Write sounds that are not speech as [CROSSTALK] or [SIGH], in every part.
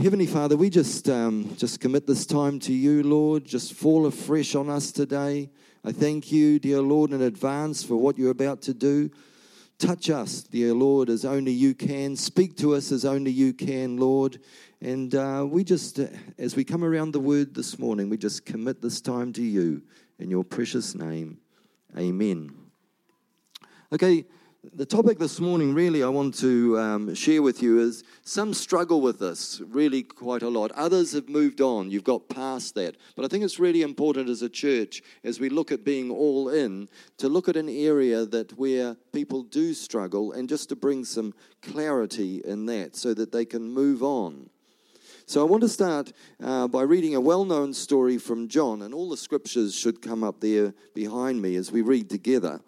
Heavenly Father, we just um, just commit this time to you, Lord. Just fall afresh on us today. I thank you, dear Lord, in advance for what you're about to do. Touch us, dear Lord, as only you can. Speak to us as only you can, Lord. And uh, we just, uh, as we come around the word this morning, we just commit this time to you in your precious name. Amen. Okay, the topic this morning, really, I want to um, share with you is some struggle with this really quite a lot. Others have moved on, you've got past that. But I think it's really important as a church, as we look at being all in, to look at an area that where people do struggle and just to bring some clarity in that so that they can move on. So I want to start uh, by reading a well known story from John, and all the scriptures should come up there behind me as we read together.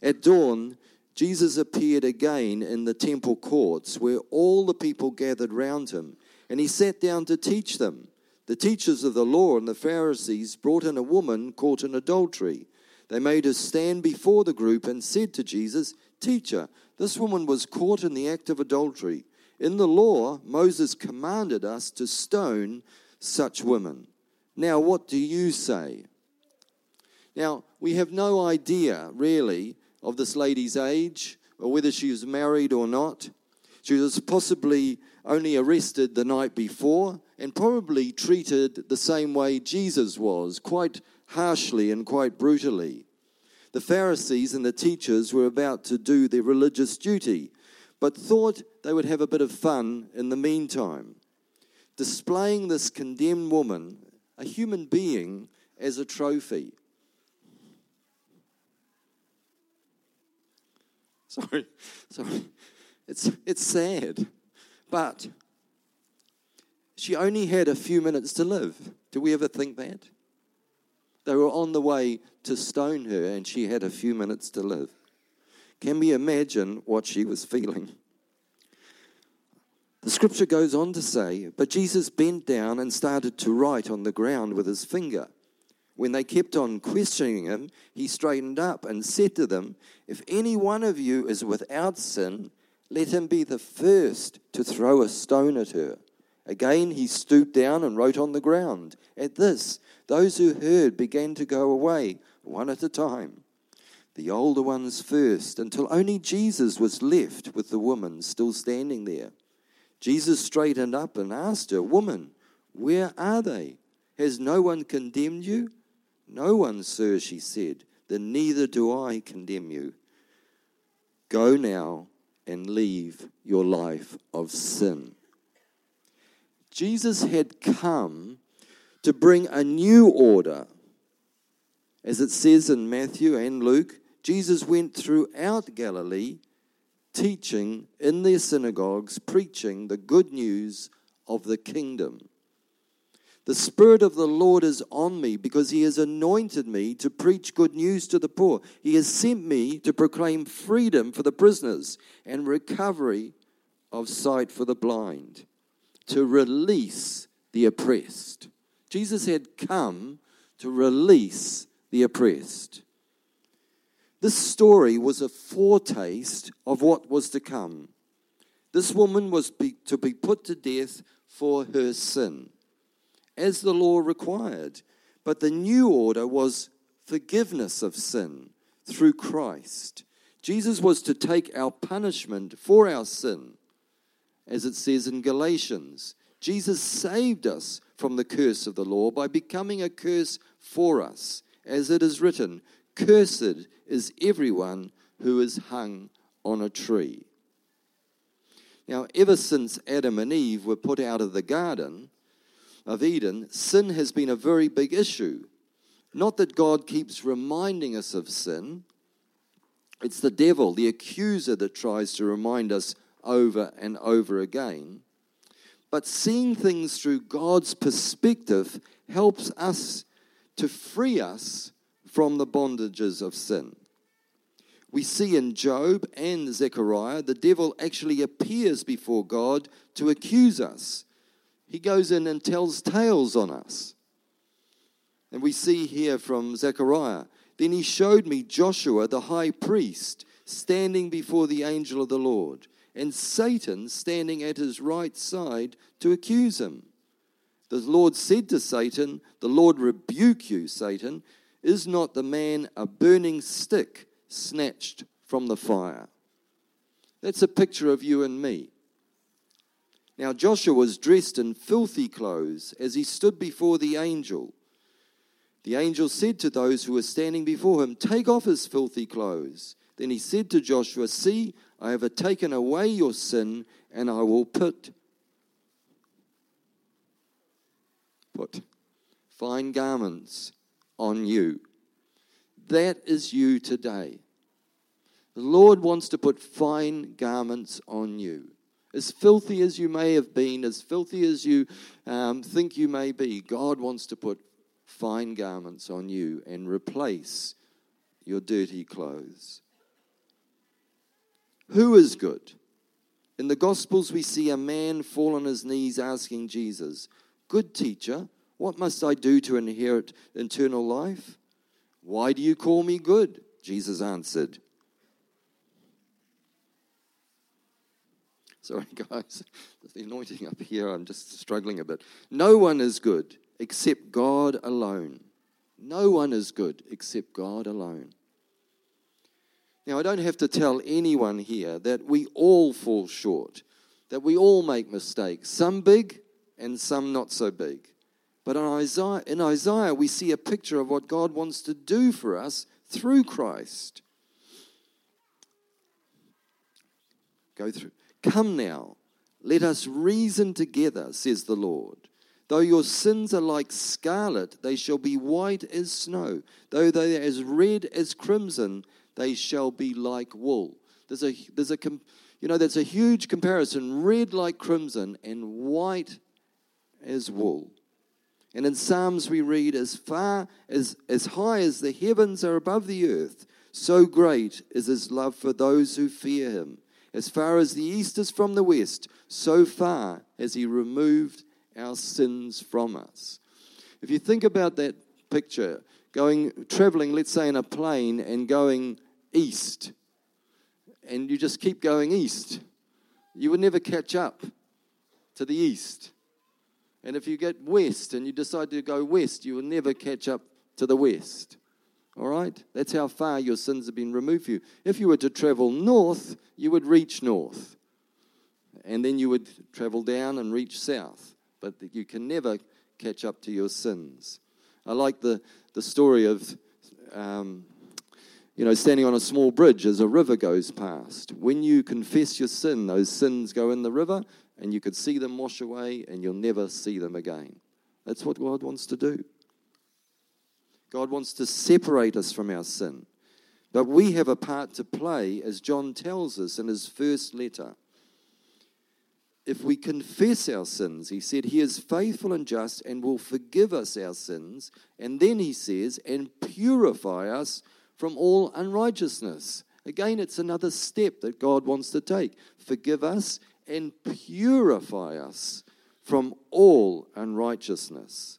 At dawn, Jesus appeared again in the temple courts where all the people gathered round him, and he sat down to teach them. The teachers of the law and the Pharisees brought in a woman caught in adultery. They made her stand before the group and said to Jesus, Teacher, this woman was caught in the act of adultery. In the law, Moses commanded us to stone such women. Now, what do you say? Now, we have no idea, really, of this lady's age or whether she was married or not. She was possibly only arrested the night before and probably treated the same way Jesus was, quite harshly and quite brutally. The Pharisees and the teachers were about to do their religious duty, but thought they would have a bit of fun in the meantime, displaying this condemned woman, a human being, as a trophy. Sorry, sorry. It's, it's sad. But she only had a few minutes to live. Do we ever think that? They were on the way to stone her, and she had a few minutes to live. Can we imagine what she was feeling? The scripture goes on to say, But Jesus bent down and started to write on the ground with his finger. When they kept on questioning him, he straightened up and said to them, If any one of you is without sin, let him be the first to throw a stone at her. Again, he stooped down and wrote on the ground. At this, those who heard began to go away, one at a time. The older ones first, until only Jesus was left with the woman still standing there. Jesus straightened up and asked her, Woman, where are they? Has no one condemned you? No one, sir, she said, then neither do I condemn you. Go now and leave your life of sin. Jesus had come to bring a new order. As it says in Matthew and Luke, Jesus went throughout Galilee teaching in their synagogues, preaching the good news of the kingdom. The Spirit of the Lord is on me because He has anointed me to preach good news to the poor. He has sent me to proclaim freedom for the prisoners and recovery of sight for the blind, to release the oppressed. Jesus had come to release the oppressed. This story was a foretaste of what was to come. This woman was be, to be put to death for her sin as the law required. But the new order was forgiveness of sin through Christ. Jesus was to take our punishment for our sin, as it says in Galatians. Jesus saved us from the curse of the law by becoming a curse for us, as it is written Cursed is everyone who is hung on a tree. Now, ever since Adam and Eve were put out of the garden, of Eden, sin has been a very big issue. Not that God keeps reminding us of sin, it's the devil, the accuser, that tries to remind us over and over again. But seeing things through God's perspective helps us to free us from the bondages of sin. We see in Job and Zechariah, the devil actually appears before God to accuse us he goes in and tells tales on us. And we see here from Zechariah Then he showed me Joshua the high priest standing before the angel of the Lord. and Satan standing at his right side to accuse him. The Lord said to Satan, The Lord rebuke you, Satan. Is not the man a burning stick snatched from the fire? That's a picture of you and me. Now Joshua was dressed in filthy clothes as he stood before the angel. The angel said to those who were standing before him, Take off his filthy clothes. Then he said to Joshua, See, I have taken away your sin, and I will put, put fine garments on you. That is you today. The Lord wants to put fine garments on you. As filthy as you may have been, as filthy as you um, think you may be, God wants to put fine garments on you and replace your dirty clothes. Who is good? In the Gospels, we see a man fall on his knees asking Jesus, Good teacher, what must I do to inherit eternal life? Why do you call me good? Jesus answered. [LAUGHS] Sorry, guys, [LAUGHS] the anointing up here, I'm just struggling a bit. No one is good except God alone. No one is good except God alone. Now, I don't have to tell anyone here that we all fall short, that we all make mistakes, some big and some not so big. But in Isaiah, in Isaiah, we see a picture of what God wants to do for us through Christ. Go through. Come now, let us reason together, says the Lord. Though your sins are like scarlet, they shall be white as snow. Though they are as red as crimson, they shall be like wool. There's a, there's a, you know, there's a huge comparison red like crimson and white as wool. And in Psalms we read, as far as, as high as the heavens are above the earth, so great is his love for those who fear him. As far as the east is from the west, so far has he removed our sins from us. If you think about that picture, going traveling, let's say in a plane and going east, and you just keep going east, you would never catch up to the east. And if you get west and you decide to go west, you will never catch up to the west. All right? That's how far your sins have been removed from you. If you were to travel north, you would reach north. And then you would travel down and reach south. But you can never catch up to your sins. I like the, the story of um, you know, standing on a small bridge as a river goes past. When you confess your sin, those sins go in the river and you could see them wash away and you'll never see them again. That's what God wants to do. God wants to separate us from our sin. But we have a part to play, as John tells us in his first letter. If we confess our sins, he said, He is faithful and just and will forgive us our sins. And then he says, and purify us from all unrighteousness. Again, it's another step that God wants to take. Forgive us and purify us from all unrighteousness.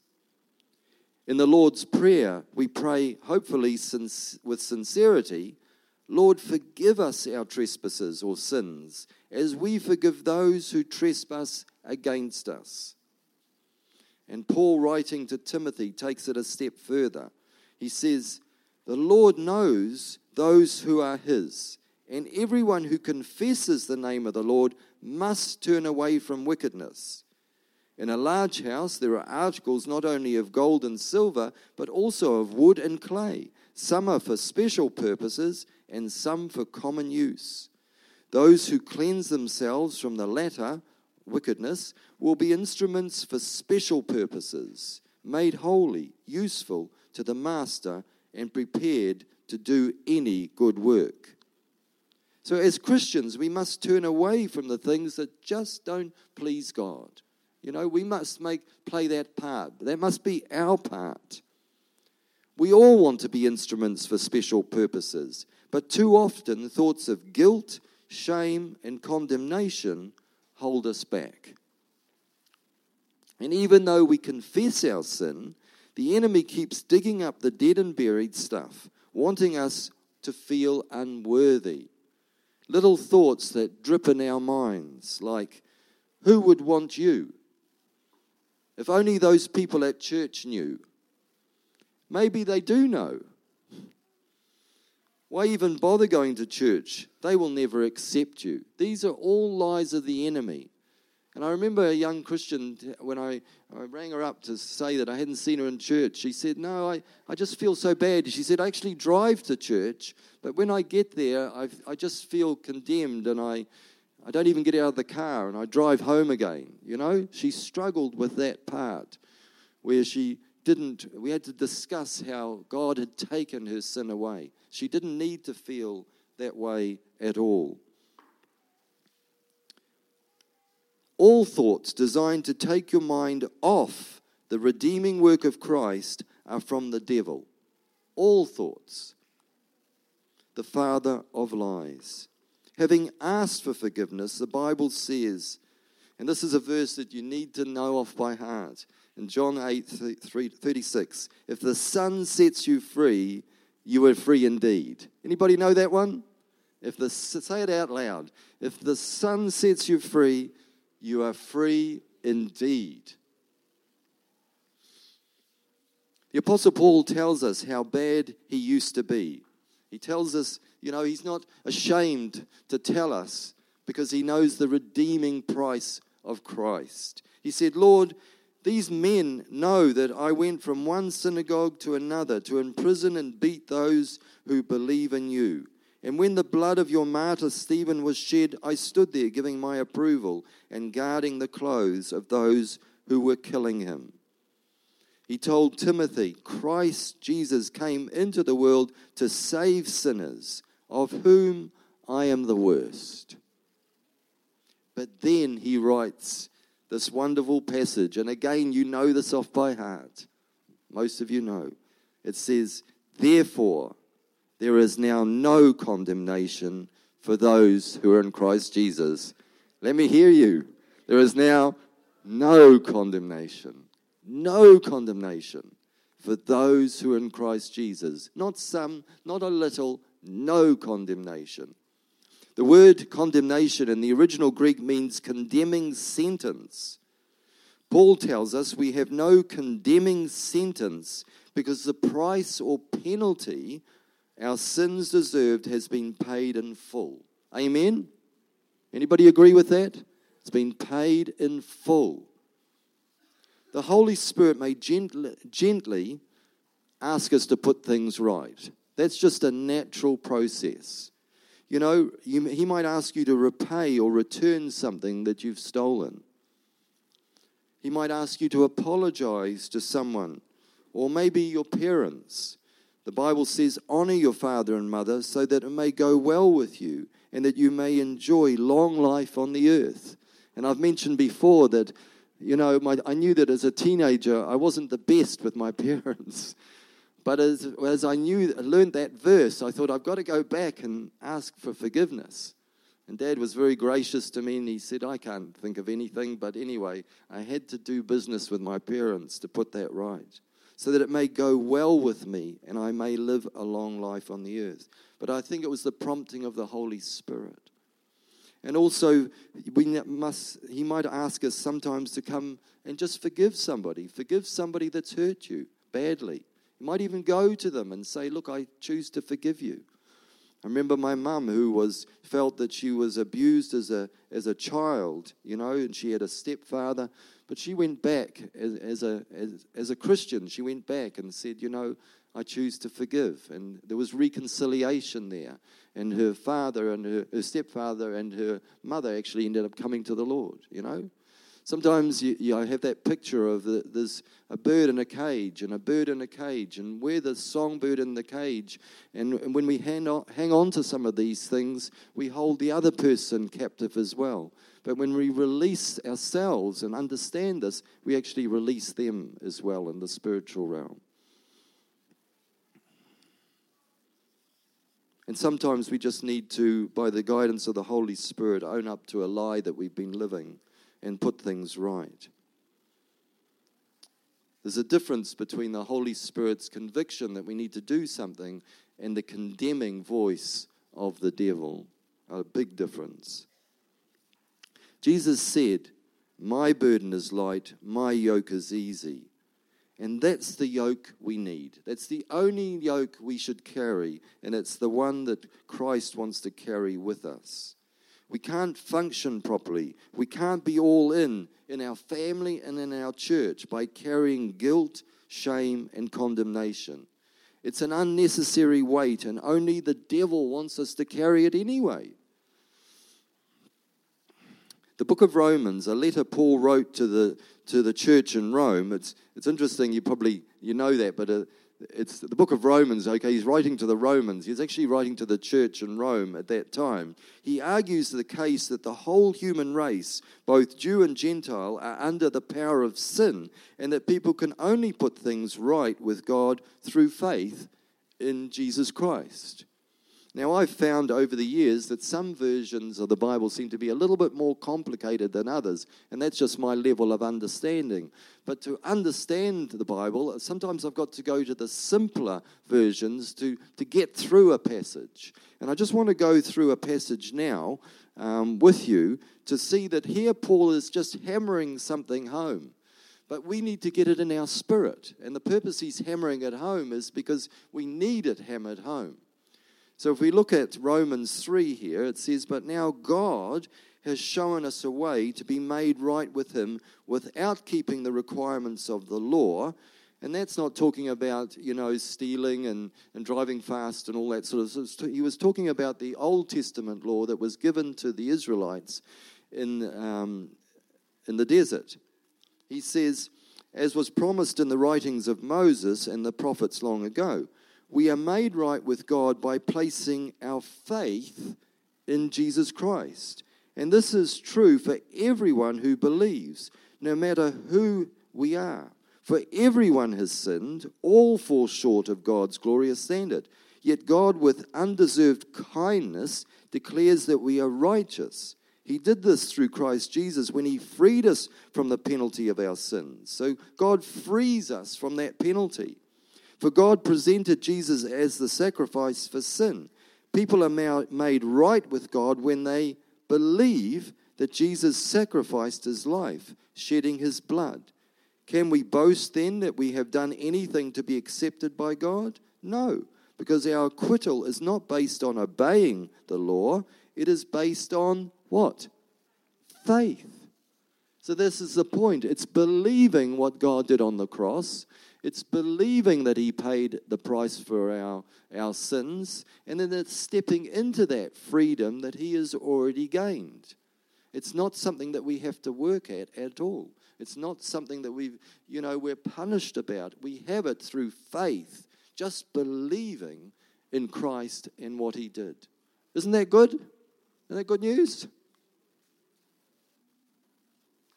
In the Lord's Prayer, we pray, hopefully with sincerity, Lord, forgive us our trespasses or sins, as we forgive those who trespass against us. And Paul, writing to Timothy, takes it a step further. He says, the Lord knows those who are his, and everyone who confesses the name of the Lord must turn away from wickedness. In a large house, there are articles not only of gold and silver, but also of wood and clay. Some are for special purposes, and some for common use. Those who cleanse themselves from the latter, wickedness, will be instruments for special purposes, made holy, useful to the master and prepared to do any good work. So, as Christians, we must turn away from the things that just don't please God. You know, we must make play that part. That must be our part. We all want to be instruments for special purposes, but too often thoughts of guilt, shame, and condemnation hold us back. And even though we confess our sin, the enemy keeps digging up the dead and buried stuff, wanting us to feel unworthy. Little thoughts that drip in our minds, like, who would want you? If only those people at church knew. Maybe they do know. Why even bother going to church? They will never accept you. These are all lies of the enemy. And I remember a young Christian, when I, I rang her up to say that I hadn't seen her in church, she said, No, I, I just feel so bad. She said, I actually drive to church, but when I get there, i I just feel condemned and I, I don't even get out of the car and I drive home again. You know, she struggled with that part where she didn't, we had to discuss how God had taken her sin away. She didn't need to feel that way at all. All thoughts designed to take your mind off the redeeming work of Christ are from the devil. All thoughts. The father of lies. Having asked for forgiveness, the Bible says, and this is a verse that you need to know off by heart. In John 8 36, if the Son sets you free, you are free indeed. Anybody know that one? If the say it out loud. If the Son sets you free, you are free indeed. The Apostle Paul tells us how bad he used to be. He tells us, you know, he's not ashamed to tell us because he knows the redeeming price of Christ. He said, Lord, these men know that I went from one synagogue to another to imprison and beat those who believe in you. And when the blood of your martyr Stephen was shed, I stood there giving my approval and guarding the clothes of those who were killing him. He told Timothy, Christ Jesus came into the world to save sinners, of whom I am the worst. But then he writes this wonderful passage, and again, you know this off by heart. Most of you know. It says, Therefore, there is now no condemnation for those who are in Christ Jesus. Let me hear you. There is now no condemnation. No condemnation for those who are in Christ Jesus. Not some, not a little, no condemnation. The word condemnation in the original Greek means condemning sentence. Paul tells us we have no condemning sentence because the price or penalty our sins deserved has been paid in full. Amen? Anybody agree with that? It's been paid in full. The Holy Spirit may gently, gently ask us to put things right. That's just a natural process. You know, you, he might ask you to repay or return something that you've stolen. He might ask you to apologize to someone, or maybe your parents. The Bible says, Honor your father and mother so that it may go well with you and that you may enjoy long life on the earth. And I've mentioned before that, you know, my, I knew that as a teenager I wasn't the best with my [LAUGHS] parents. But as, as I knew, learned that verse, I thought I've got to go back and ask for forgiveness. And Dad was very gracious to me, and he said, I can't think of anything, but anyway, I had to do business with my parents to put that right so that it may go well with me and I may live a long life on the earth. But I think it was the prompting of the Holy Spirit. And also, we must, he might ask us sometimes to come and just forgive somebody, forgive somebody that's hurt you badly. You might even go to them and say, Look, I choose to forgive you. I remember my mum who was felt that she was abused as a as a child, you know, and she had a stepfather but she went back as, as, a, as, as a Christian. She went back and said, You know, I choose to forgive. And there was reconciliation there. And her father and her, her stepfather and her mother actually ended up coming to the Lord, you know. Sometimes you, you have that picture of the, there's a bird in a cage and a bird in a cage, and we're the songbird in the cage. And, and when we hang on, hang on to some of these things, we hold the other person captive as well. But when we release ourselves and understand this, we actually release them as well in the spiritual realm. And sometimes we just need to, by the guidance of the Holy Spirit, own up to a lie that we've been living and put things right. There's a difference between the Holy Spirit's conviction that we need to do something and the condemning voice of the devil. a big difference. Jesus said, My burden is light, my yoke is easy. And that's the yoke we need. That's the only yoke we should carry, and it's the one that Christ wants to carry with us. We can't function properly. We can't be all in in our family and in our church by carrying guilt, shame, and condemnation. It's an unnecessary weight, and only the devil wants us to carry it anyway. The book of Romans, a letter Paul wrote to the, to the church in Rome. It's, it's interesting, you probably you know that, but uh, it's the book of Romans, okay? He's writing to the Romans. He's actually writing to the church in Rome at that time. He argues the case that the whole human race, both Jew and Gentile, are under the power of sin, and that people can only put things right with God through faith in Jesus Christ. Now, I've found over the years that some versions of the Bible seem to be a little bit more complicated than others, and that's just my level of understanding. But to understand the Bible, sometimes I've got to go to the simpler versions to, to get through a passage. And I just want to go through a passage now um, with you to see that here Paul is just hammering something home but we need to get it in our spirit. And the purpose he's hammering it home is because we need it hammered home. So if we look at Romans 3 here, it says, But now God has shown us a way to be made right with Him without keeping the requirements of the law. And that's not talking about, you know, stealing and, and driving fast and all that sort of stuff. He was talking about the Old Testament law that was given to the Israelites in, um, in the desert. He says, as was promised in the writings of Moses and the prophets long ago we are made right with God by placing our faith in Jesus Christ. And this is true for everyone who believes, no matter who we are. For everyone has sinned, all fall short of God's glorious standard. Yet God, with undeserved kindness, declares that we are righteous. He did this through Christ Jesus when He freed us from the penalty of our sins. So God frees us from that penalty. For God presented Jesus as the sacrifice for sin. People are made right with God when they believe that Jesus sacrificed his life, shedding his blood. Can we boast then that we have done anything to be accepted by God? No, because our acquittal is not based on obeying the law, it is based on what? Faith. So, this is the point. It's believing what God did on the cross it's believing that He paid the price for our, our sins, and then it's stepping into that freedom that He has already gained. It's not something that we have to work at at all. It's not something that we've, you know, we're punished about. We have it through faith, just believing in Christ and what He did. Isn't that good? Isn't that good news?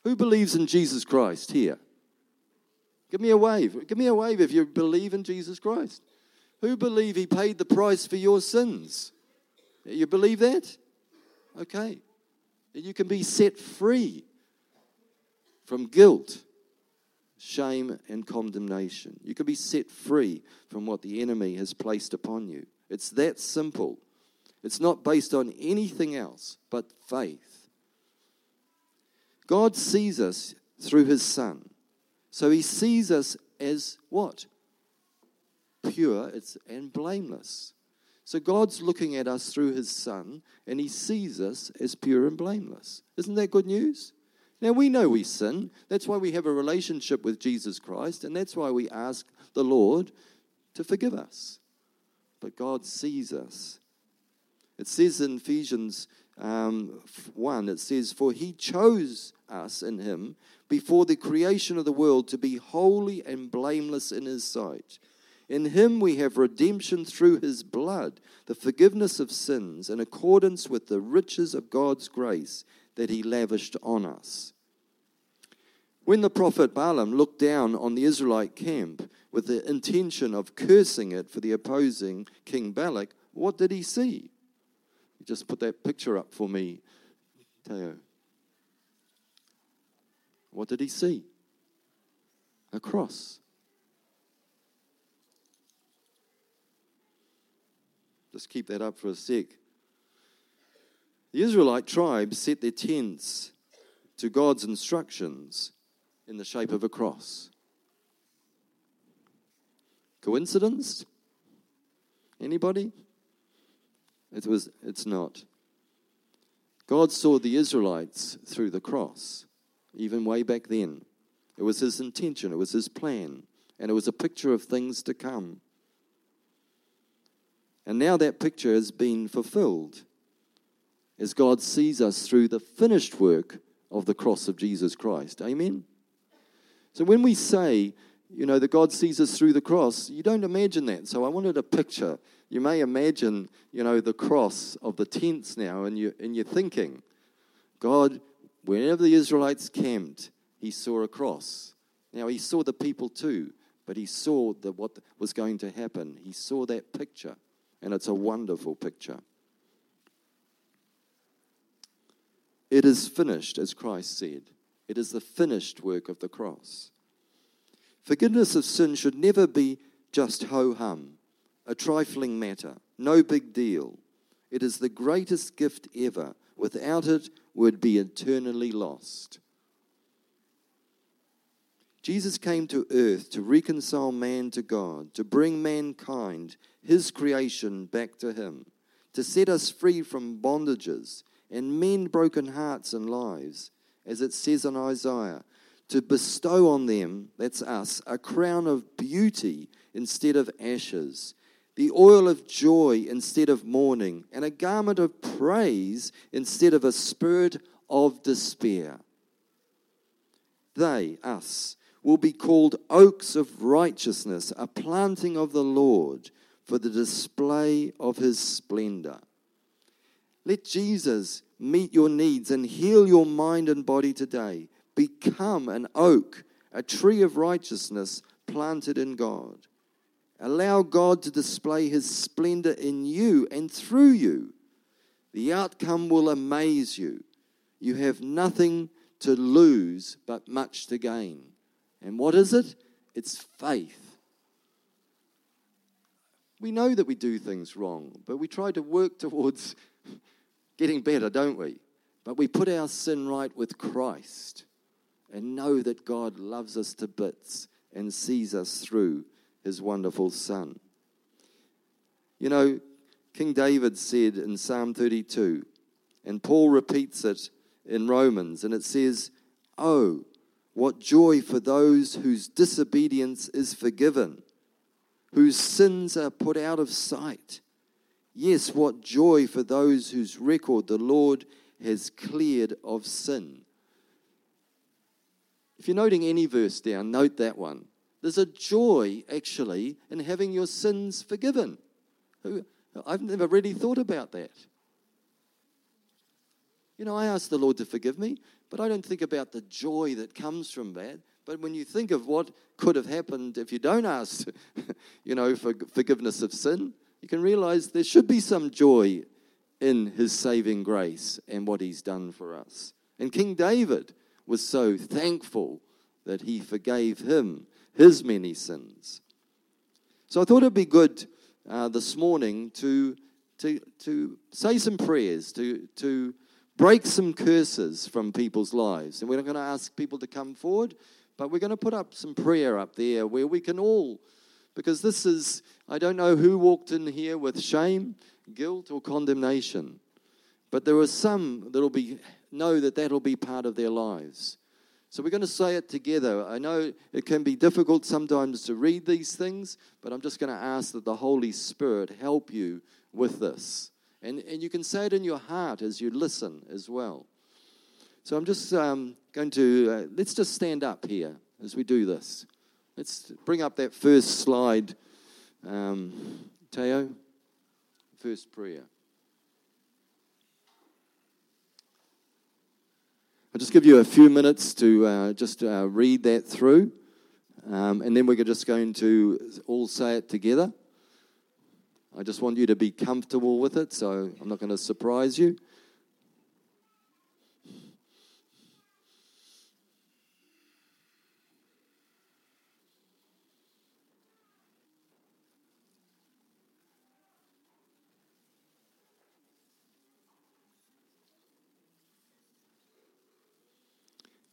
Who believes in Jesus Christ here? Give me a wave. Give me a wave if you believe in Jesus Christ. Who believe he paid the price for your sins? You believe that? Okay. And you can be set free from guilt, shame, and condemnation. You can be set free from what the enemy has placed upon you. It's that simple. It's not based on anything else but faith. God sees us through his Son. So he sees us as what? Pure and blameless. So God's looking at us through his Son, and he sees us as pure and blameless. Isn't that good news? Now we know we sin. That's why we have a relationship with Jesus Christ, and that's why we ask the Lord to forgive us. But God sees us. It says in Ephesians um, 1, it says, For he chose us in him before the creation of the world to be holy and blameless in his sight. In him we have redemption through his blood, the forgiveness of sins, in accordance with the riches of God's grace that he lavished on us. When the prophet Balaam looked down on the Israelite camp with the intention of cursing it for the opposing King Balak, what did he see? Just put that picture up for me, Teo. What did he see? A cross. Just keep that up for a sec. The Israelite tribes set their tents to God's instructions in the shape of a cross. Coincidence? Anybody? It was it's not. God saw the Israelites through the cross, even way back then. It was his intention, it was his plan, and it was a picture of things to come. And now that picture has been fulfilled as God sees us through the finished work of the cross of Jesus Christ. Amen? So when we say, you know, that God sees us through the cross, you don't imagine that. So I wanted a picture. You may imagine, you know, the cross of the tents now in your, in your thinking. God, whenever the Israelites camped, he saw a cross. Now, he saw the people too, but he saw the, what was going to happen. He saw that picture, and it's a wonderful picture. It is finished, as Christ said. It is the finished work of the cross. Forgiveness of sin should never be just ho hum, a trifling matter, no big deal. It is the greatest gift ever. Without it, we'd be eternally lost. Jesus came to earth to reconcile man to God, to bring mankind, his creation, back to him, to set us free from bondages and mend broken hearts and lives, as it says in Isaiah, to bestow on them, that's us, a crown of beauty instead of ashes, the oil of joy instead of mourning, and a garment of praise instead of a spirit of despair. They, us, will be called oaks of righteousness, a planting of the Lord for the display of his splendor. Let Jesus meet your needs and heal your mind and body today. Become an oak, a tree of righteousness planted in God. Allow God to display his splendor in you and through you. The outcome will amaze you. You have nothing to lose but much to gain. And what is it? It's faith. We know that we do things wrong, but we try to work [LAUGHS] towards getting better, don't we? But we put our sin right with Christ and know that God loves us to bits and sees us through his wonderful Son. You know, King David said in Psalm 32, and Paul repeats it in Romans, and it says, Oh, what joy for those whose disobedience is forgiven, whose sins are put out of sight. Yes, what joy for those whose record the Lord has cleared of sin. If you're noting any verse down, note that one. There's a joy, actually, in having your sins forgiven. I've never really thought about that. You know, I ask the Lord to forgive me, but I don't think about the joy that comes from that. But when you think of what could have happened if you don't ask, [LAUGHS] you know, for forgiveness of sin, you can realize there should be some joy in his saving grace and what he's done for us. And King David was so thankful that he forgave him his many sins. So I thought it'd be good uh, this morning to, to, to say some prayers, to, to break some curses from people's lives. And we're not going to ask people to come forward, but we're going to put up some prayer up there where we can all because this is, I don't know who walked in here with shame, guilt, or condemnation. But there are some that'll be, know that that'll be part of their lives. So we're going to say it together. I know it can be difficult sometimes to read these things, but I'm just going to ask that the Holy Spirit help you with this. And, and you can say it in your heart as you listen as well. So I'm just um, going to, uh, let's just stand up here as we do this. Let's bring up that first slide, um, Teo. First prayer. I'll just give you a few minutes to uh, just uh, read that through, um, and then we're just going to all say it together. I just want you to be comfortable with it, so I'm not going to surprise you.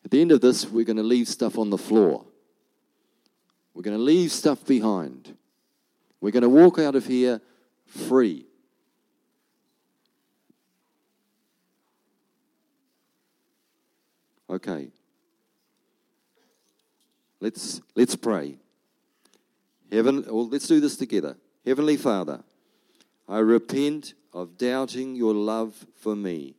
At the end of this, we're going to leave stuff on the floor. We're going to leave stuff behind. We're going to walk out of here free. Okay. Let's let's pray. Heaven, well, let's do this together. Heavenly Father, I repent of doubting your love for me.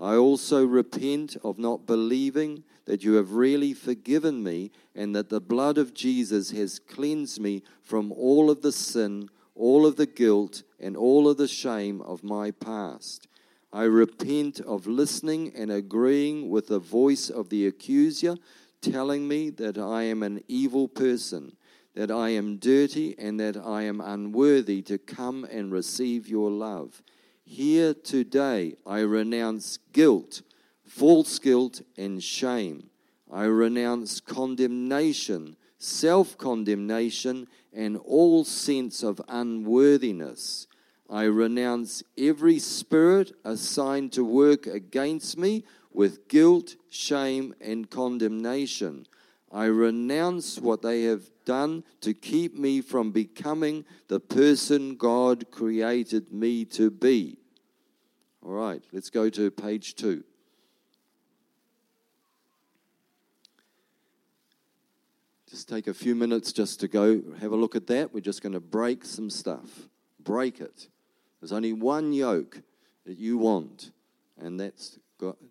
I also repent of not believing that you have really forgiven me and that the blood of Jesus has cleansed me from all of the sin, all of the guilt, and all of the shame of my past. I repent of listening and agreeing with the voice of the accuser telling me that I am an evil person, that I am dirty, and that I am unworthy to come and receive your love. Here today, I renounce guilt, false guilt, and shame. I renounce condemnation, self condemnation, and all sense of unworthiness. I renounce every spirit assigned to work against me with guilt, shame, and condemnation. I renounce what they have done to keep me from becoming the person God created me to be. All right, let's go to page two. Just take a few minutes just to go have a look at that. We're just going to break some stuff. Break it. There's only one yoke that you want, and that's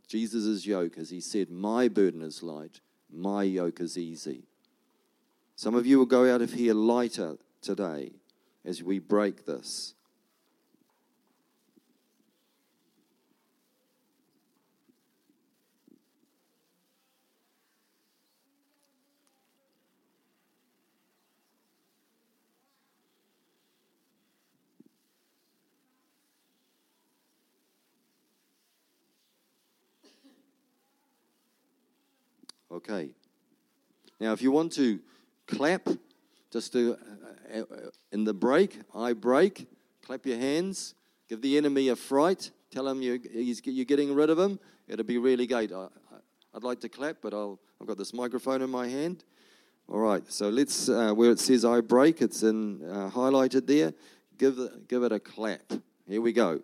Jesus' yoke, as he said, My burden is light, my yoke is easy. Some of you will go out of here lighter today as we break this. Okay. Now, if you want to clap, just uh, uh, in the break, I break, clap your hands, give the enemy a fright, tell him you're, you're getting rid of him. It'll be really great. I, would like to clap, but I'll, I've got this microphone in my hand. All right, so let's, uh, where it says I break, it's in uh, highlighted there. Give, give it a clap. Here we go.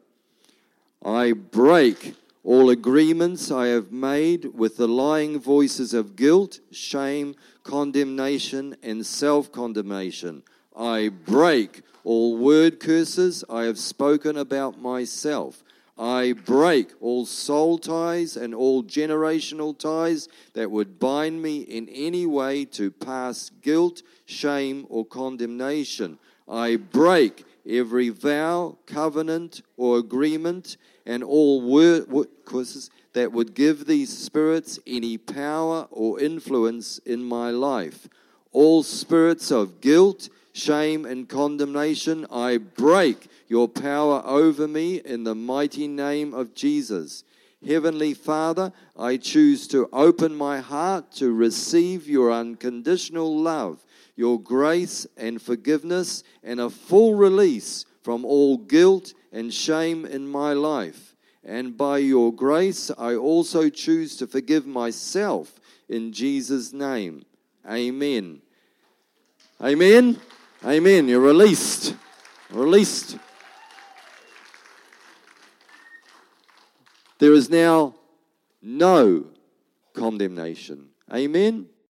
I break all agreements I have made with the lying voices of guilt, shame, condemnation, and self condemnation. I break all word curses I have spoken about myself. I break all soul ties and all generational ties that would bind me in any way to past guilt, shame, or condemnation. I break every vow, covenant, or agreement and all word, that would give these spirits any power or influence in my life. All spirits of guilt, shame, and condemnation, I break your power over me in the mighty name of Jesus. Heavenly Father, I choose to open my heart to receive your unconditional love, your grace and forgiveness, and a full release from all guilt and shame in my life. And by your grace, I also choose to forgive myself in Jesus' name. Amen. Amen. Amen. You're released. Released. There is now no condemnation. Amen.